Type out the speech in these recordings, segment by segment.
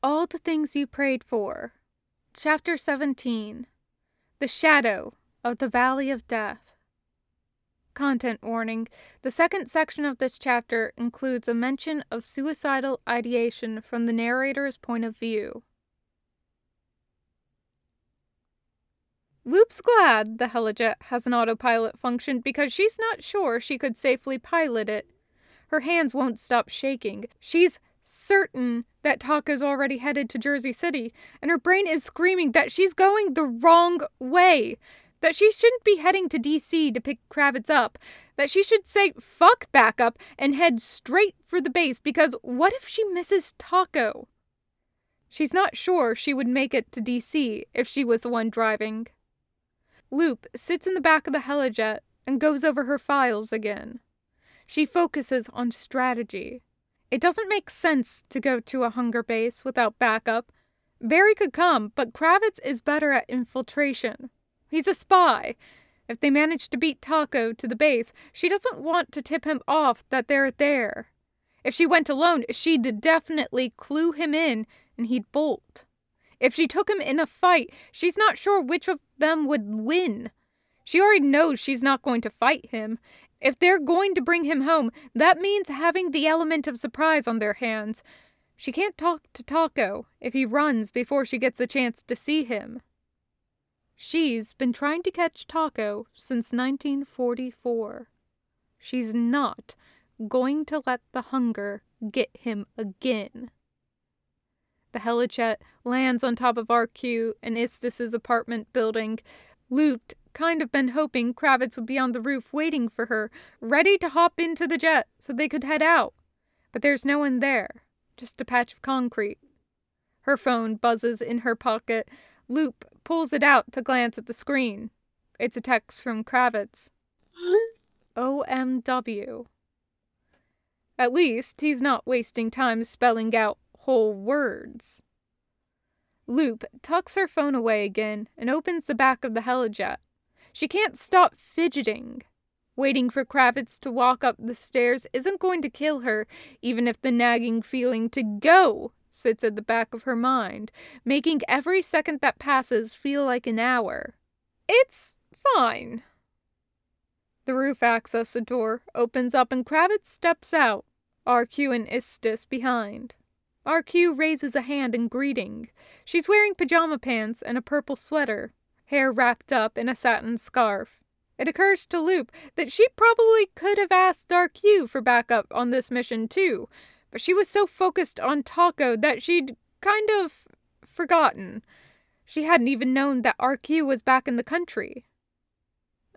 All the Things You Prayed For. Chapter 17 The Shadow of the Valley of Death. Content warning The second section of this chapter includes a mention of suicidal ideation from the narrator's point of view. Lup's glad the Helijet has an autopilot function because she's not sure she could safely pilot it. Her hands won't stop shaking. She's certain that Taako's already headed to Jersey City, and her brain is screaming that she's going the wrong way. That she shouldn't be heading to DC to pick Kravitz up. That she should say fuck backup and head straight for the base because what if she misses Taako? She's not sure she would make it to DC if she was the one driving. Lup sits in the back of the helijet and goes over her files again. She focuses on strategy. It doesn't make sense to go to a hunger base without backup. Barry could come, but Kravitz is better at infiltration. He's a spy. If they manage to beat Taako to the base, she doesn't want to tip him off that they're there. If she went alone, she'd definitely clue him in and he'd bolt. If she took him in a fight, she's not sure which of them would win. She already knows she's not going to fight him. If they're going to bring him home, that means having the element of surprise on their hands. She can't talk to Taako if he runs before she gets a chance to see him. She's been trying to catch Taako since 1944. She's not going to let the hunger get him again. The helijet lands on top of RQ and Istus's apartment building. Lup'd kind of been hoping Kravitz would be on the roof waiting for her, ready to hop into the jet so they could head out. But there's no one there, just a patch of concrete. Her phone buzzes in her pocket. Lup pulls it out to glance at the screen. It's a text from Kravitz. OMW. At least he's not wasting time spelling out whole words. Lup tucks her phone away again and opens the back of the helijet. She can't stop fidgeting. Waiting for Kravitz to walk up the stairs isn't going to kill her, even if the nagging feeling to go sits at the back of her mind, making every second that passes feel like an hour. It's fine. The roof access door opens up and Kravitz steps out, RQ and Istus behind. RQ raises a hand in greeting. She's wearing pajama pants and a purple sweater, hair wrapped up in a satin scarf. It occurs to Lup that she probably could have asked RQ for backup on this mission too, but she was so focused on Taako that she'd kind of forgotten. She hadn't even known that RQ was back in the country.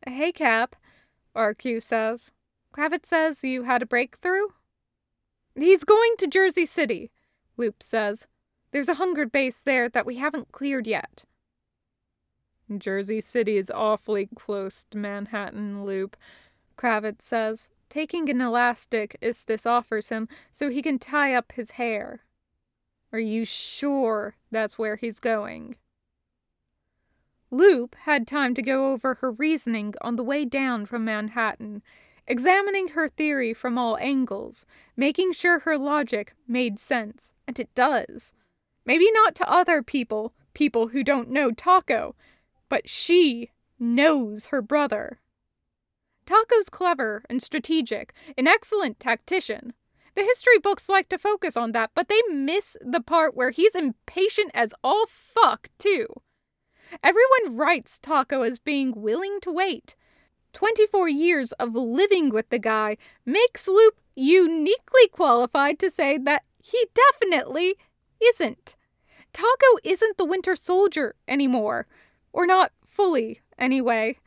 Hey, Cap, RQ says. Kravitz says you had a breakthrough? He's going to Jersey City. Lup says. There's a hunger base there that we haven't cleared yet. Jersey City is awfully close to Manhattan, Lup, Kravitz says, taking an elastic Istus offers him so he can tie up his hair. Are you sure that's where he's going? Lup had time to go over her reasoning on the way down from Manhattan examining her theory from all angles, making sure her logic made sense. And it does. Maybe not to other people, people who don't know Taako, but she knows her brother. Taako's clever and strategic, an excellent tactician. The history books like to focus on that, but they miss the part where he's impatient as all fuck, too. Everyone writes Taako as being willing to wait, 24 years of living with the guy makes Lup uniquely qualified to say that he definitely isn't. Taako isn't the Winter Soldier anymore. Or not fully, anyway.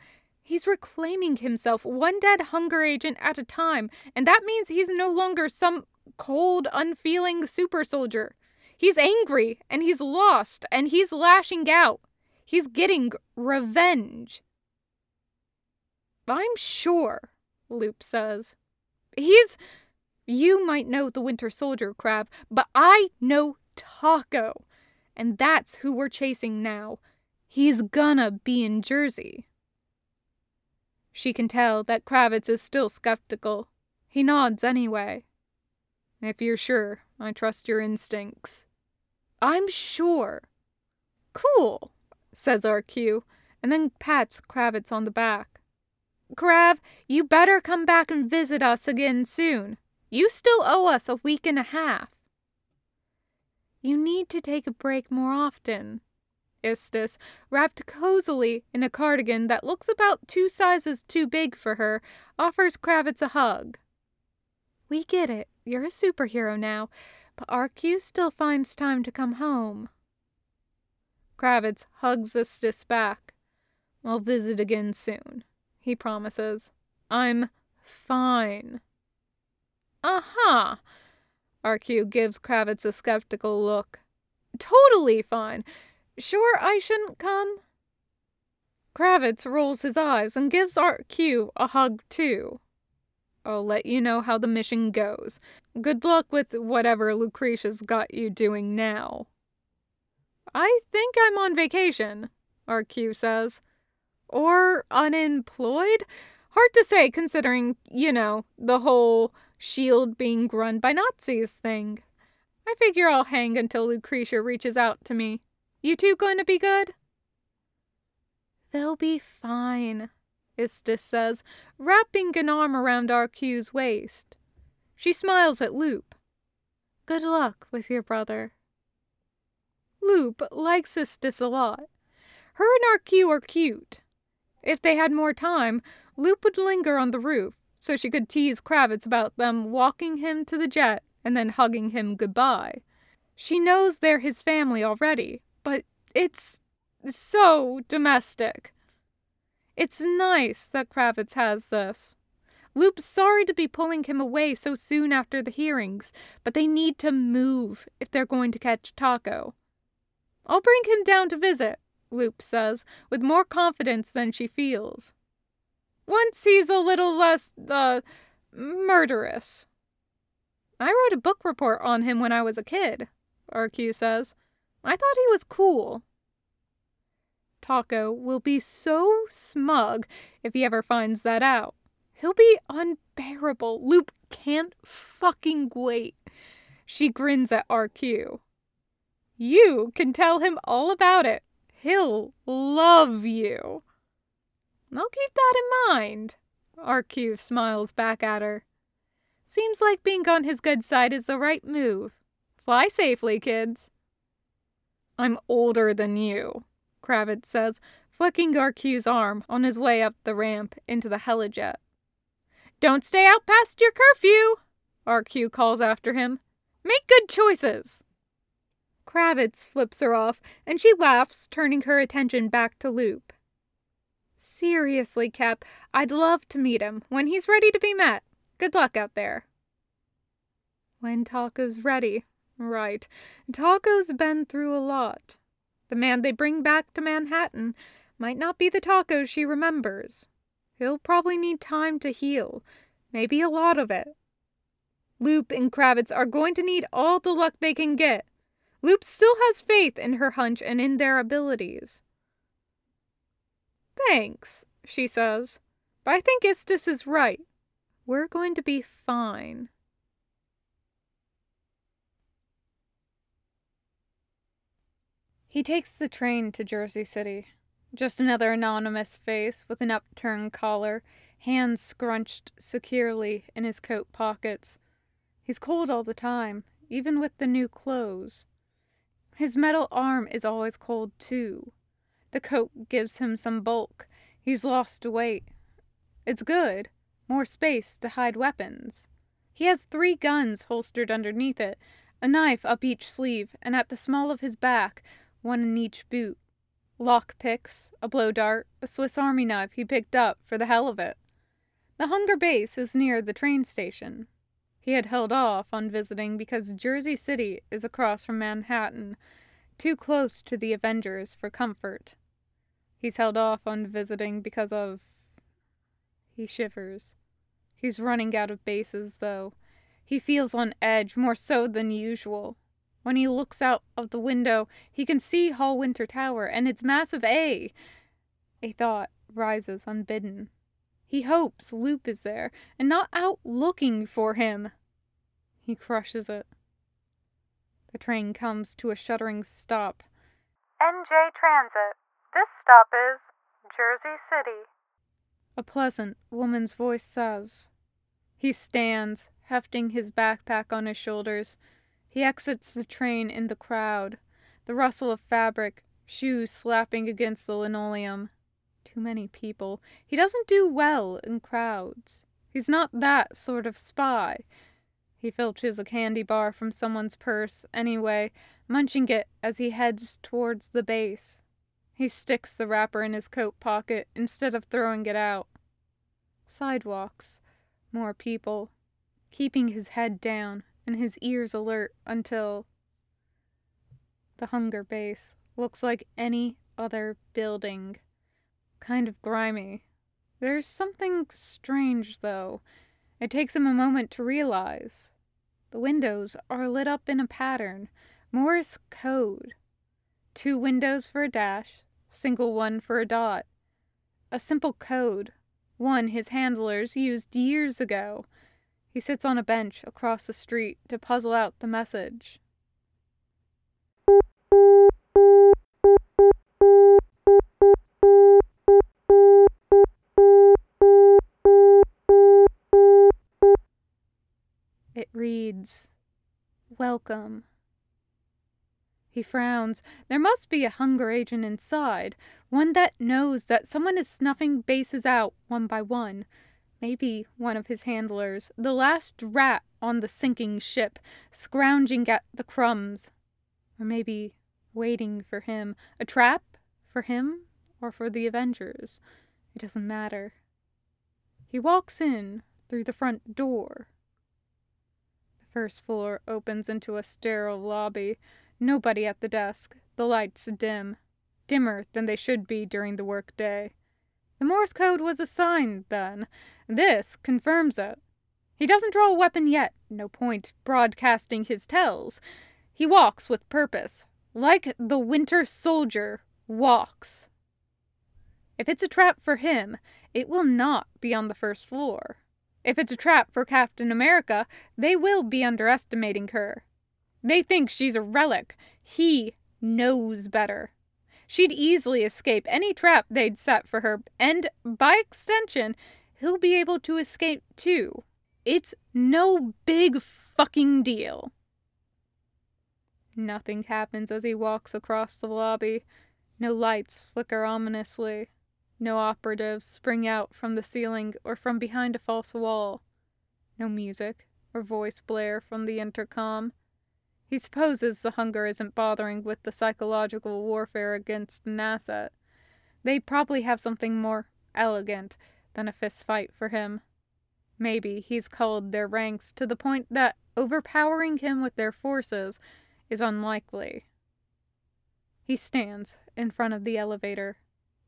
He's reclaiming himself one dead hunger agent at a time, and that means he's no longer some cold, unfeeling super soldier. He's angry, and he's lost, and he's lashing out. He's getting revenge. I'm sure, Lup says. He's. You might know the Winter Soldier, Krav, but I know Taako. And that's who we're chasing now. He's gonna be in Jersey. She can tell that Kravitz is still skeptical. He nods anyway. If you're sure, I trust your instincts. I'm sure. Cool, says RQ, and then pats Kravitz on the back. Krav, you better come back and visit us again soon. You still owe us a week and a half. You need to take a break more often. Istus, wrapped cozily in a cardigan that looks about two sizes too big for her, offers Kravitz a hug. We get it. You're a superhero now, but RQ still finds time to come home. Kravitz hugs Istus back. I'll visit again soon, he promises. I'm fine. Uh huh. RQ gives Kravitz a skeptical look. Totally fine. Sure I shouldn't come? Kravitz rolls his eyes and gives RQ a hug too. I'll let you know how the mission goes. Good luck with whatever Lucretia's got you doing now. I think I'm on vacation, RQ says. Or unemployed? Hard to say considering, you know, the whole shield being run by Nazis thing. I figure I'll hang until Lucretia reaches out to me. You two going to be good? They'll be fine, Istus says, wrapping an arm around RQ's waist. She smiles at Lup. Good luck with your brother. Lup likes Istus a lot. Her and RQ are cute. If they had more time, Lup would linger on the roof so she could tease Kravitz about them walking him to the jet and then hugging him goodbye. She knows they're his family already, but it's so domestic. It's nice that Kravitz has this. Lup's sorry to be pulling him away so soon after the hearings, but they need to move if they're going to catch Taako. I'll bring him down to visit, Lup says, with more confidence than she feels. Once he's a little less, uh, murderous. I wrote a book report on him when I was a kid, RQ says. I thought he was cool. Taako will be so smug if he ever finds that out. He'll be unbearable. Lup can't fucking wait. She grins at RQ. You can tell him all about it. He'll love you. I'll keep that in mind. RQ smiles back at her. Seems like being on his good side is the right move. Fly safely, kids. I'm older than you, Kravitz says, flicking RQ's arm on his way up the ramp into the helijet. Don't stay out past your curfew, RQ calls after him. Make good choices. Kravitz flips her off, and she laughs, turning her attention back to Lup. Seriously, Cap, I'd love to meet him when he's ready to be met. Good luck out there. When Taako's ready, Right. Taako's been through a lot. The man they bring back to Manhattan might not be the Taako she remembers. He'll probably need time to heal, maybe a lot of it. Lup and Kravitz are going to need all the luck they can get. Lup still has faith in her hunch and in their abilities. Thanks, she says, but I think Istus is right. We're going to be fine. He takes the train to Jersey City. Just another anonymous face with an upturned collar, hands scrunched securely in his coat pockets. He's cold all the time, even with the new clothes. His metal arm is always cold, too. The coat gives him some bulk. He's lost weight. It's good. More space to hide weapons. He has three guns holstered underneath it, a knife up each sleeve, and at the small of his back, one in each boot. Lock picks, a blow dart, a Swiss Army knife he picked up for the hell of it. The Hunger base is near the train station. He had held off on visiting because Jersey City is across from Manhattan, too close to the Avengers for comfort. He's held off on visiting because of. He shivers. He's running out of bases, though. He feels on edge more so than usual. When he looks out of the window, he can see Hall Winter Tower and its massive A. A thought rises unbidden. He hopes Lup is there and not out looking for him. He crushes it. The train comes to a shuddering stop. NJ Transit. This stop is Jersey City. A pleasant woman's voice says. He stands, hefting his backpack on his shoulders. He exits the train in the crowd. The rustle of fabric, shoes slapping against the linoleum. Too many people. He doesn't do well in crowds. He's not that sort of spy. He filches a candy bar from someone's purse, anyway, munching it as he heads towards the base. He sticks the wrapper in his coat pocket instead of throwing it out. Sidewalks. More people. Keeping his head down and his ears alert until. The hunger base looks like any other building. Kind of grimy. There's something strange, though. It takes him a moment to realize. The windows are lit up in a pattern, Morse code. Two windows for a dash, single one for a dot. A simple code, one his handlers used years ago. He sits on a bench across the street to puzzle out the message. It reads, Welcome. He frowns. There must be a hunger agent inside, one that knows that someone is snuffing bases out one by one. Maybe one of his handlers, the last rat on the sinking ship, scrounging at the crumbs. Or maybe waiting for him. A trap? For him? Or for the Avengers? It doesn't matter. He walks in through the front door The first floor opens into a sterile lobby. Nobody at the desk. The lights dim. Dimmer than they should be during the workday. The Morse code was a sign, then. This confirms it. He doesn't draw a weapon yet. No point broadcasting his tells. He walks with purpose, like the winter soldier walks. If it's a trap for him, it will not be on the first floor. If it's a trap for Captain America, they will be underestimating her. They think she's a relic. He knows better. She'd easily escape any trap they'd set for her, and by extension, he'll be able to escape too. It's no big fucking deal. Nothing happens as he walks across the lobby. No lights flicker ominously. No operatives spring out from the ceiling or from behind a false wall. No music or voice blare from the intercom. He supposes the hunger isn't bothering with the psychological warfare against NASA. They probably have something more elegant than a fist fight for him. Maybe he's culled their ranks to the point that overpowering him with their forces is unlikely. He stands in front of the elevator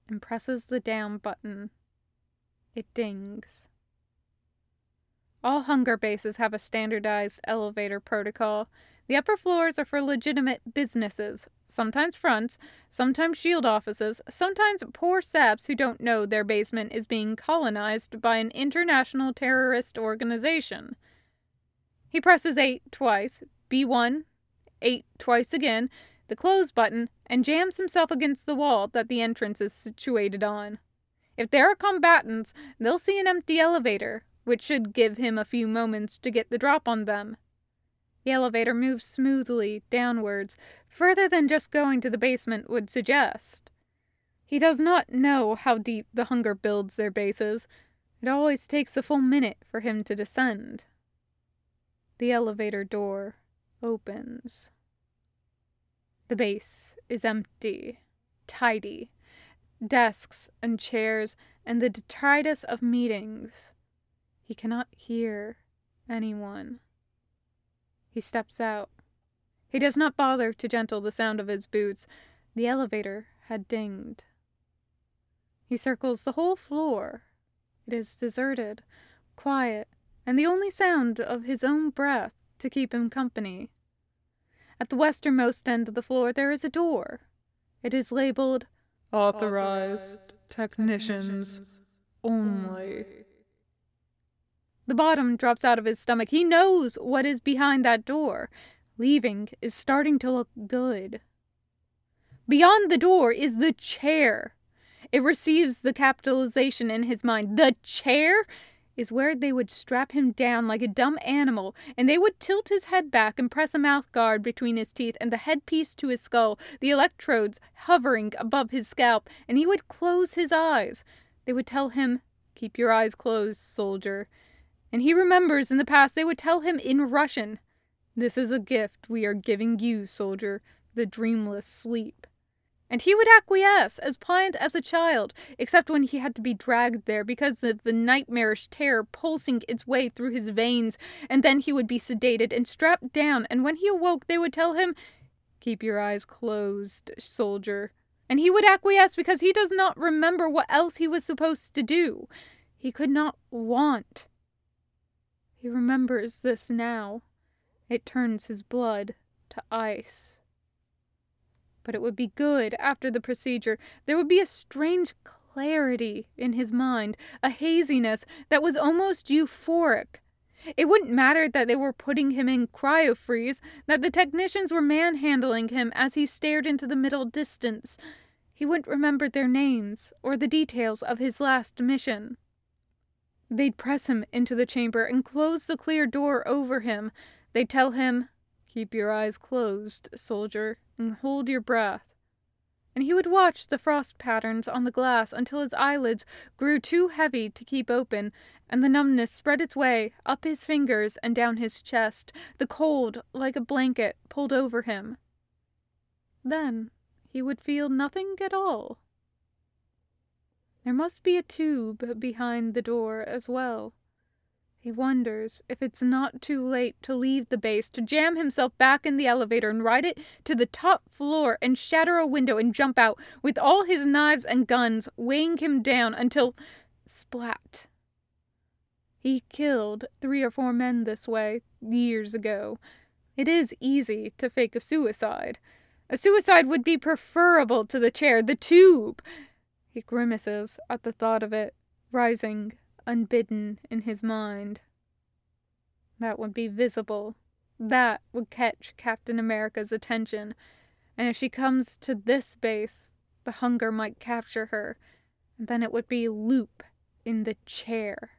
and presses the down button. It dings. All hunger bases have a standardized elevator protocol. The upper floors are for legitimate businesses, sometimes fronts, sometimes shield offices, sometimes poor saps who don't know their basement is being colonized by an international terrorist organization. He presses 8 twice, B1, 8 twice again, the close button, and jams himself against the wall that the entrance is situated on. If there are combatants, they'll see an empty elevator, which should give him a few moments to get the drop on them. The elevator moves smoothly downwards, further than just going to the basement would suggest. He does not know how deep the hunger builds their bases. It always takes a full minute for him to descend. The elevator door opens. The base is empty, tidy. Desks and chairs and the detritus of meetings. He cannot hear anyone. He steps out. He does not bother to gentle the sound of his boots. The elevator had dinged. He circles the whole floor. It is deserted, quiet, and the only sound of his own breath to keep him company. At the westernmost end of the floor there is a door. It is labeled Authorized Technicians Only. The bottom drops out of his stomach. He knows what is behind that door. Leaving is starting to look good. Beyond the door is the chair. It receives the capitalization in his mind. The chair is where they would strap him down like a dumb animal, and they would tilt his head back and press a mouth guard between his teeth and the headpiece to his skull, the electrodes hovering above his scalp, and he would close his eyes. They would tell him, Keep your eyes closed, soldier. And he remembers in the past they would tell him in Russian, This is a gift we are giving you, soldier, the dreamless sleep and he would acquiesce, as pliant as a child, except when he had to be dragged there because of the nightmarish terror pulsing its way through his veins, and then he would be sedated and strapped down, and when he awoke they would tell him, Keep your eyes closed, soldier. And he would acquiesce because he does not remember what else he was supposed to do. He could not want. He remembers this now. It turns his blood to ice but it would be good after the procedure. There would be a strange clarity in his mind, a haziness that was almost euphoric. It wouldn't matter that they were putting him in cryofreeze, that the technicians were manhandling him as he stared into the middle distance. He wouldn't remember their names or the details of his last mission. They'd press him into the chamber and close the clear door over him. They'd tell him, Keep your eyes closed, soldier, and hold your breath. And he would watch the frost patterns on the glass until his eyelids grew too heavy to keep open, and the numbness spread its way up his fingers and down his chest, the cold, like a blanket, pulled over him. Then he would feel nothing at all. There must be a tube behind the door as well. He wonders if it's not too late to leave the base, to jam himself back in the elevator and ride it to the top floor and shatter a window and jump out with all his knives and guns weighing him down until splat. He killed three or four men this way years ago. It is easy to fake a suicide. A suicide would be preferable to the chair, the tube. He grimaces at the thought of it, rising unbidden in his mind. That would be visible. That would catch Captain America's attention. And if she comes to this base, the hunger might capture her. And then it would be Lup in the chair,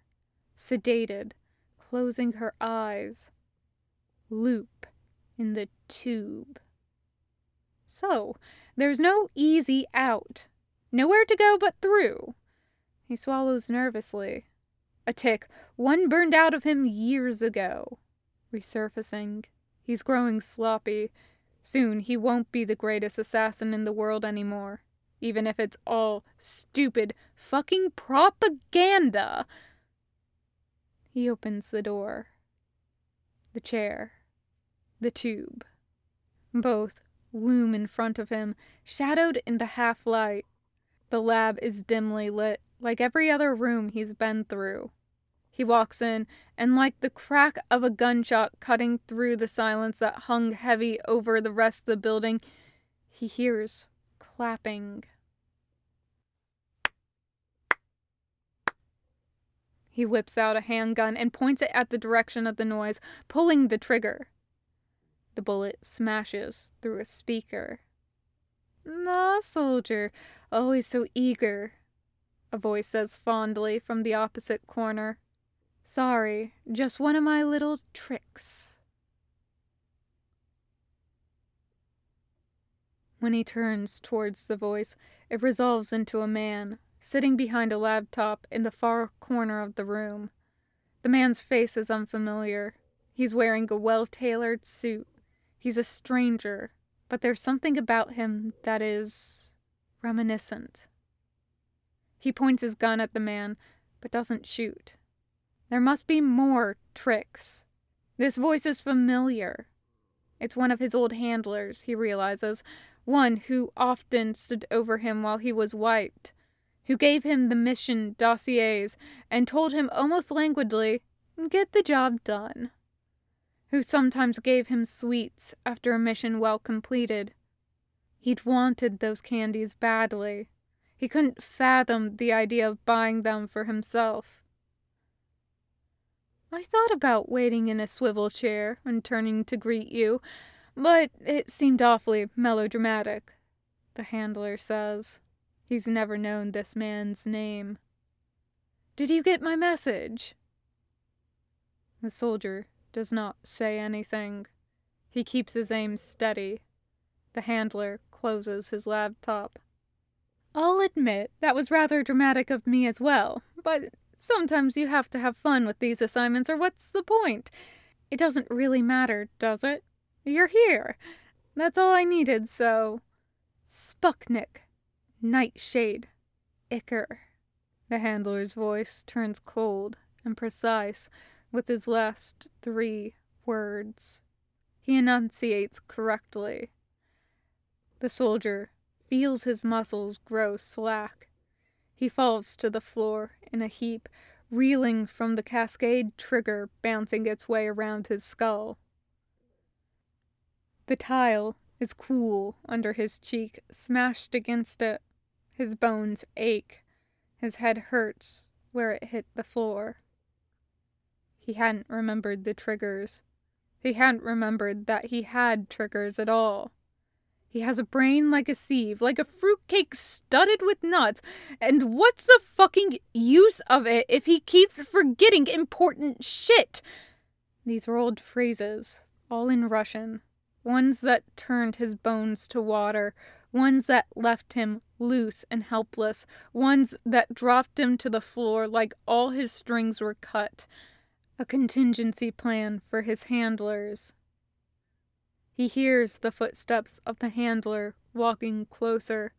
sedated, closing her eyes. Lup in the tube. So, there's no easy out. Nowhere to go but through. He swallows nervously, a tick, one burned out of him years ago. Resurfacing. He's growing sloppy. Soon he won't be the greatest assassin in the world anymore. Even if it's all stupid fucking propaganda. He opens the door. The chair. The tube. Both loom in front of him, shadowed in the half light. The lab is dimly lit, like every other room he's been through. He walks in, and like the crack of a gunshot cutting through the silence that hung heavy over the rest of the building, he hears clapping. He whips out a handgun and points it at the direction of the noise, pulling the trigger. The bullet smashes through a speaker. Ah, soldier, always so eager, a voice says fondly from the opposite corner. Sorry, just one of my little tricks. When he turns towards the voice, it resolves into a man, sitting behind a laptop in the far corner of the room. The man's face is unfamiliar. He's wearing a well tailored suit. He's a stranger, but there's something about him that is reminiscent. He points his gun at the man, but doesn't shoot. There must be more tricks. This voice is familiar. It's one of his old handlers, he realizes, one who often stood over him while he was wiped, who gave him the mission dossiers and told him almost languidly, Get the job done. Who sometimes gave him sweets after a mission well completed. He'd wanted those candies badly. He couldn't fathom the idea of buying them for himself. I thought about waiting in a swivel chair and turning to greet you, but it seemed awfully melodramatic, the handler says. He's never known this man's name. Did you get my message? The soldier does not say anything. He keeps his aim steady. The handler closes his laptop. I'll admit that was rather dramatic of me as well, but sometimes you have to have fun with these assignments, or what's the point? It doesn't really matter, does it? You're here. That's all I needed, so. Sputnik. Nightshade. Ichor. The handler's voice turns cold and precise with his last three words. He enunciates correctly. The soldier feels his muscles grow slack. He falls to the floor in a heap, reeling from the cascade trigger bouncing its way around his skull. The tile is cool under his cheek, smashed against it. His bones ache. His head hurts where it hit the floor. He hadn't remembered the triggers. He hadn't remembered that he had triggers at all. He has a brain like a sieve, like a fruitcake studded with nuts. And what's the fucking use of it if he keeps forgetting important shit? These were old phrases, all in Russian. Ones that turned his bones to water, ones that left him loose and helpless, ones that dropped him to the floor like all his strings were cut. A contingency plan for his handlers. He hears the footsteps of the handler walking closer.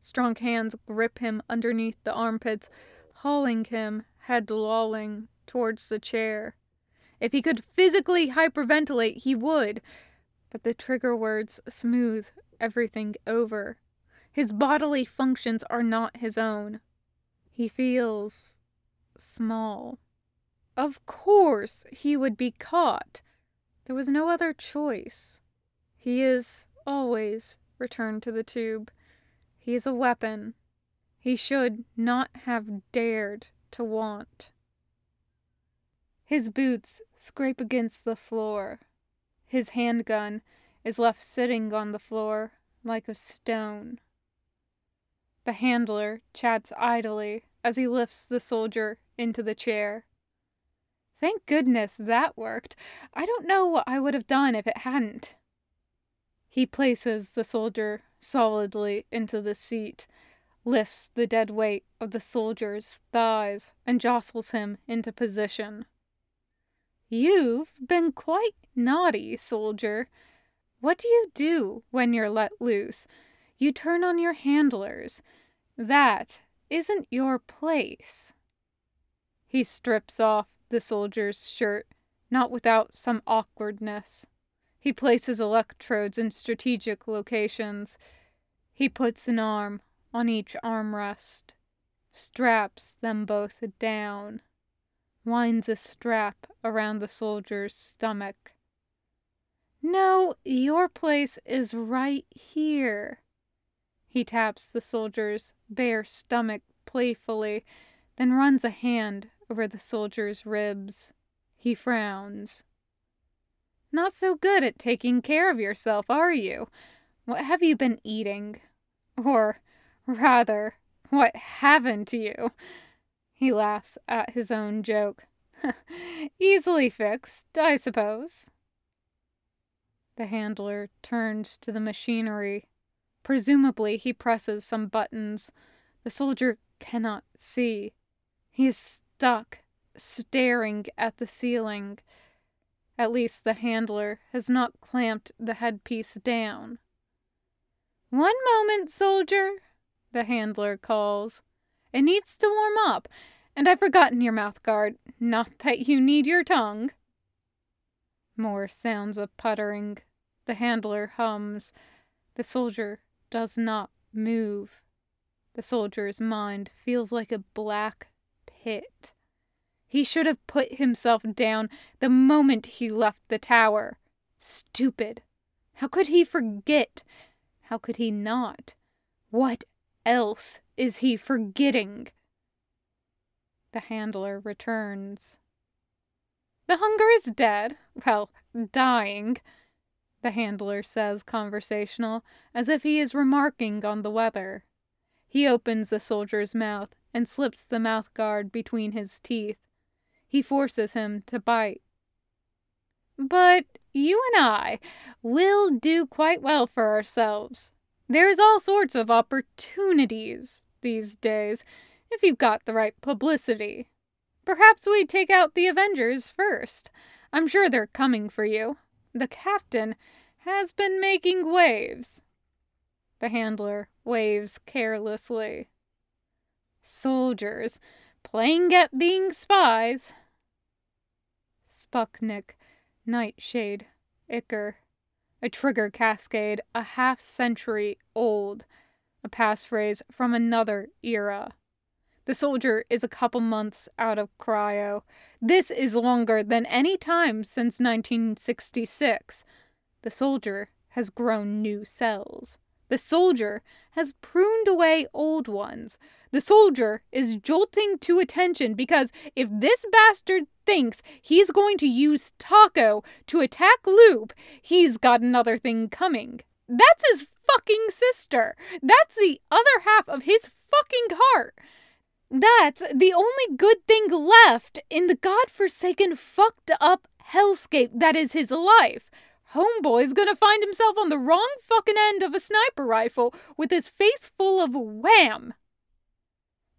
Strong hands grip him underneath the armpits, hauling him, head lolling, towards the chair. If he could physically hyperventilate, he would, but the trigger words smooth everything over. His bodily functions are not his own. He feels small. Of course, he would be caught. There was no other choice. He is always returned to the tube. He is a weapon. He should not have dared to want. His boots scrape against the floor. His handgun is left sitting on the floor like a stone. The handler chats idly as he lifts the soldier into the chair. Thank goodness that worked. I don't know what I would have done if it hadn't. He places the soldier solidly into the seat, lifts the dead weight of the soldier's thighs, and jostles him into position. You've been quite naughty, soldier. What do you do when you're let loose? You turn on your handlers. That isn't your place. He strips off the soldier's shirt, not without some awkwardness. He places electrodes in strategic locations. He puts an arm on each armrest, straps them both down, winds a strap around the soldier's stomach. No, your place is right here. He taps the soldier's bare stomach playfully, then runs a hand over the soldier's ribs. He frowns. Not so good at taking care of yourself, are you? What have you been eating? Or, rather, what haven't you? He laughs at his own joke. Easily fixed, I suppose. The handler turns to the machinery. Presumably, he presses some buttons. The soldier cannot see. He is stuck, staring at the ceiling. At least the handler has not clamped the headpiece down. One moment, soldier, the handler calls. It needs to warm up, and I've forgotten your mouth guard. Not that you need your tongue. More sounds of puttering. The handler hums. The soldier does not move. The soldier's mind feels like a black pit. He should have put himself down the moment he left the tower. Stupid. How could he forget? How could he not? What else is he forgetting? The handler returns. The hunger is dead. Well, dying. The handler says, conversational, as if he is remarking on the weather. He opens the soldier's mouth and slips the mouth guard between his teeth. He forces him to bite. But you and I will do quite well for ourselves. There's all sorts of opportunities these days, if you've got the right publicity. Perhaps we'd take out the Avengers first. I'm sure they're coming for you. The captain has been making waves. The handler waves carelessly. Soldiers playing at being spies. Sputnik, Nightshade, Ichor, a trigger cascade a half century old, a passphrase from another era. The soldier is a couple months out of cryo. This is longer than any time since 1966. The soldier has grown new cells. The soldier has pruned away old ones. The soldier is jolting to attention because if this bastard thinks he's going to use Taako to attack Lup, he's got another thing coming. That's his fucking sister. That's the other half of his fucking heart. That's the only good thing left in the godforsaken, fucked up hellscape that is his life. Homeboy's gonna find himself on the wrong fucking end of a sniper rifle with his face full of wham.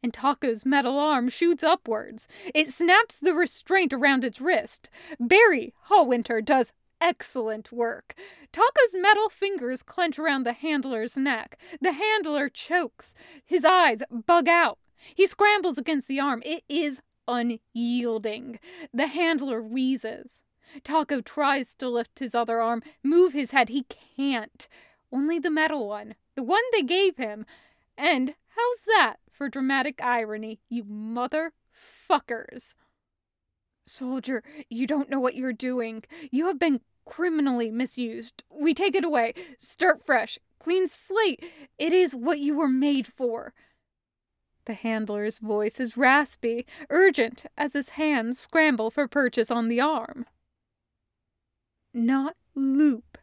And Taako's metal arm shoots upwards. It snaps the restraint around its wrist. Barry Hallwinter does excellent work. Taako's metal fingers clench around the handler's neck. The handler chokes. His eyes bug out. He scrambles against the arm. It is unyielding. The handler wheezes. Taako tries to lift his other arm, move his head. He can't. Only the metal one, the one they gave him. And how's that for dramatic irony, you motherfuckers? Soldier, you don't know what you're doing. You have been criminally misused. We take it away. Start fresh. Clean slate. It is what you were made for. The handler's voice is raspy, urgent, as his hands scramble for purchase on the arm. Not Lup,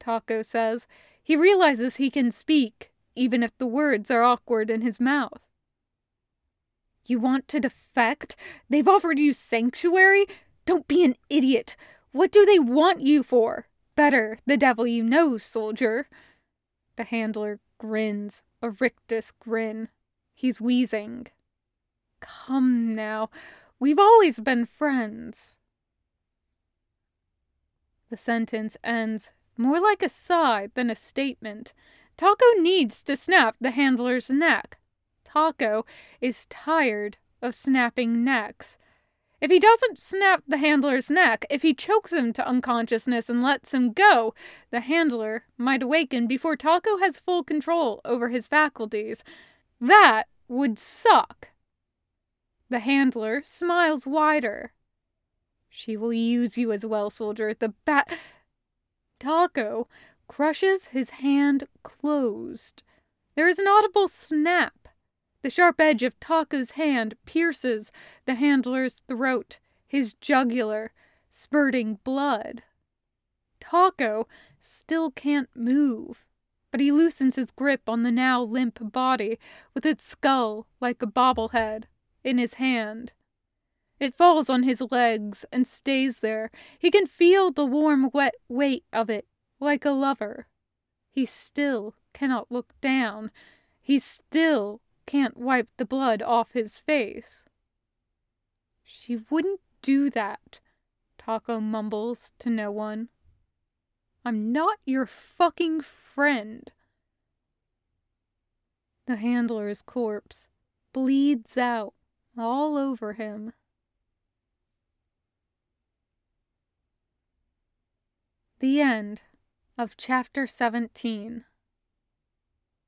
Taako says. He realizes he can speak, even if the words are awkward in his mouth. You want to defect? They've offered you sanctuary? Don't be an idiot. What do they want you for? Better the devil you know, soldier. The handler grins, a rictus grin. He's wheezing. Come now, we've always been friends. The sentence ends more like a sigh than a statement. Taako needs to snap the handler's neck. Taako is tired of snapping necks. If he doesn't snap the handler's neck, if he chokes him to unconsciousness and lets him go, the handler might awaken before Taako has full control over his faculties. That would suck. The handler smiles wider. She will use you as well, soldier. The bat. Taako crushes his hand closed. There is an audible snap. The sharp edge of Taako's hand pierces the handler's throat, his jugular, spurting blood. Taako still can't move, but he loosens his grip on the now limp body with its skull like a bobblehead in his hand. It falls on his legs and stays there. He can feel the warm, wet weight of it, like a lover. He still cannot look down. He still can't wipe the blood off his face. She wouldn't do that, Taako mumbles to no one. I'm not your fucking friend. The handler's corpse bleeds out all over him. The end of chapter 17.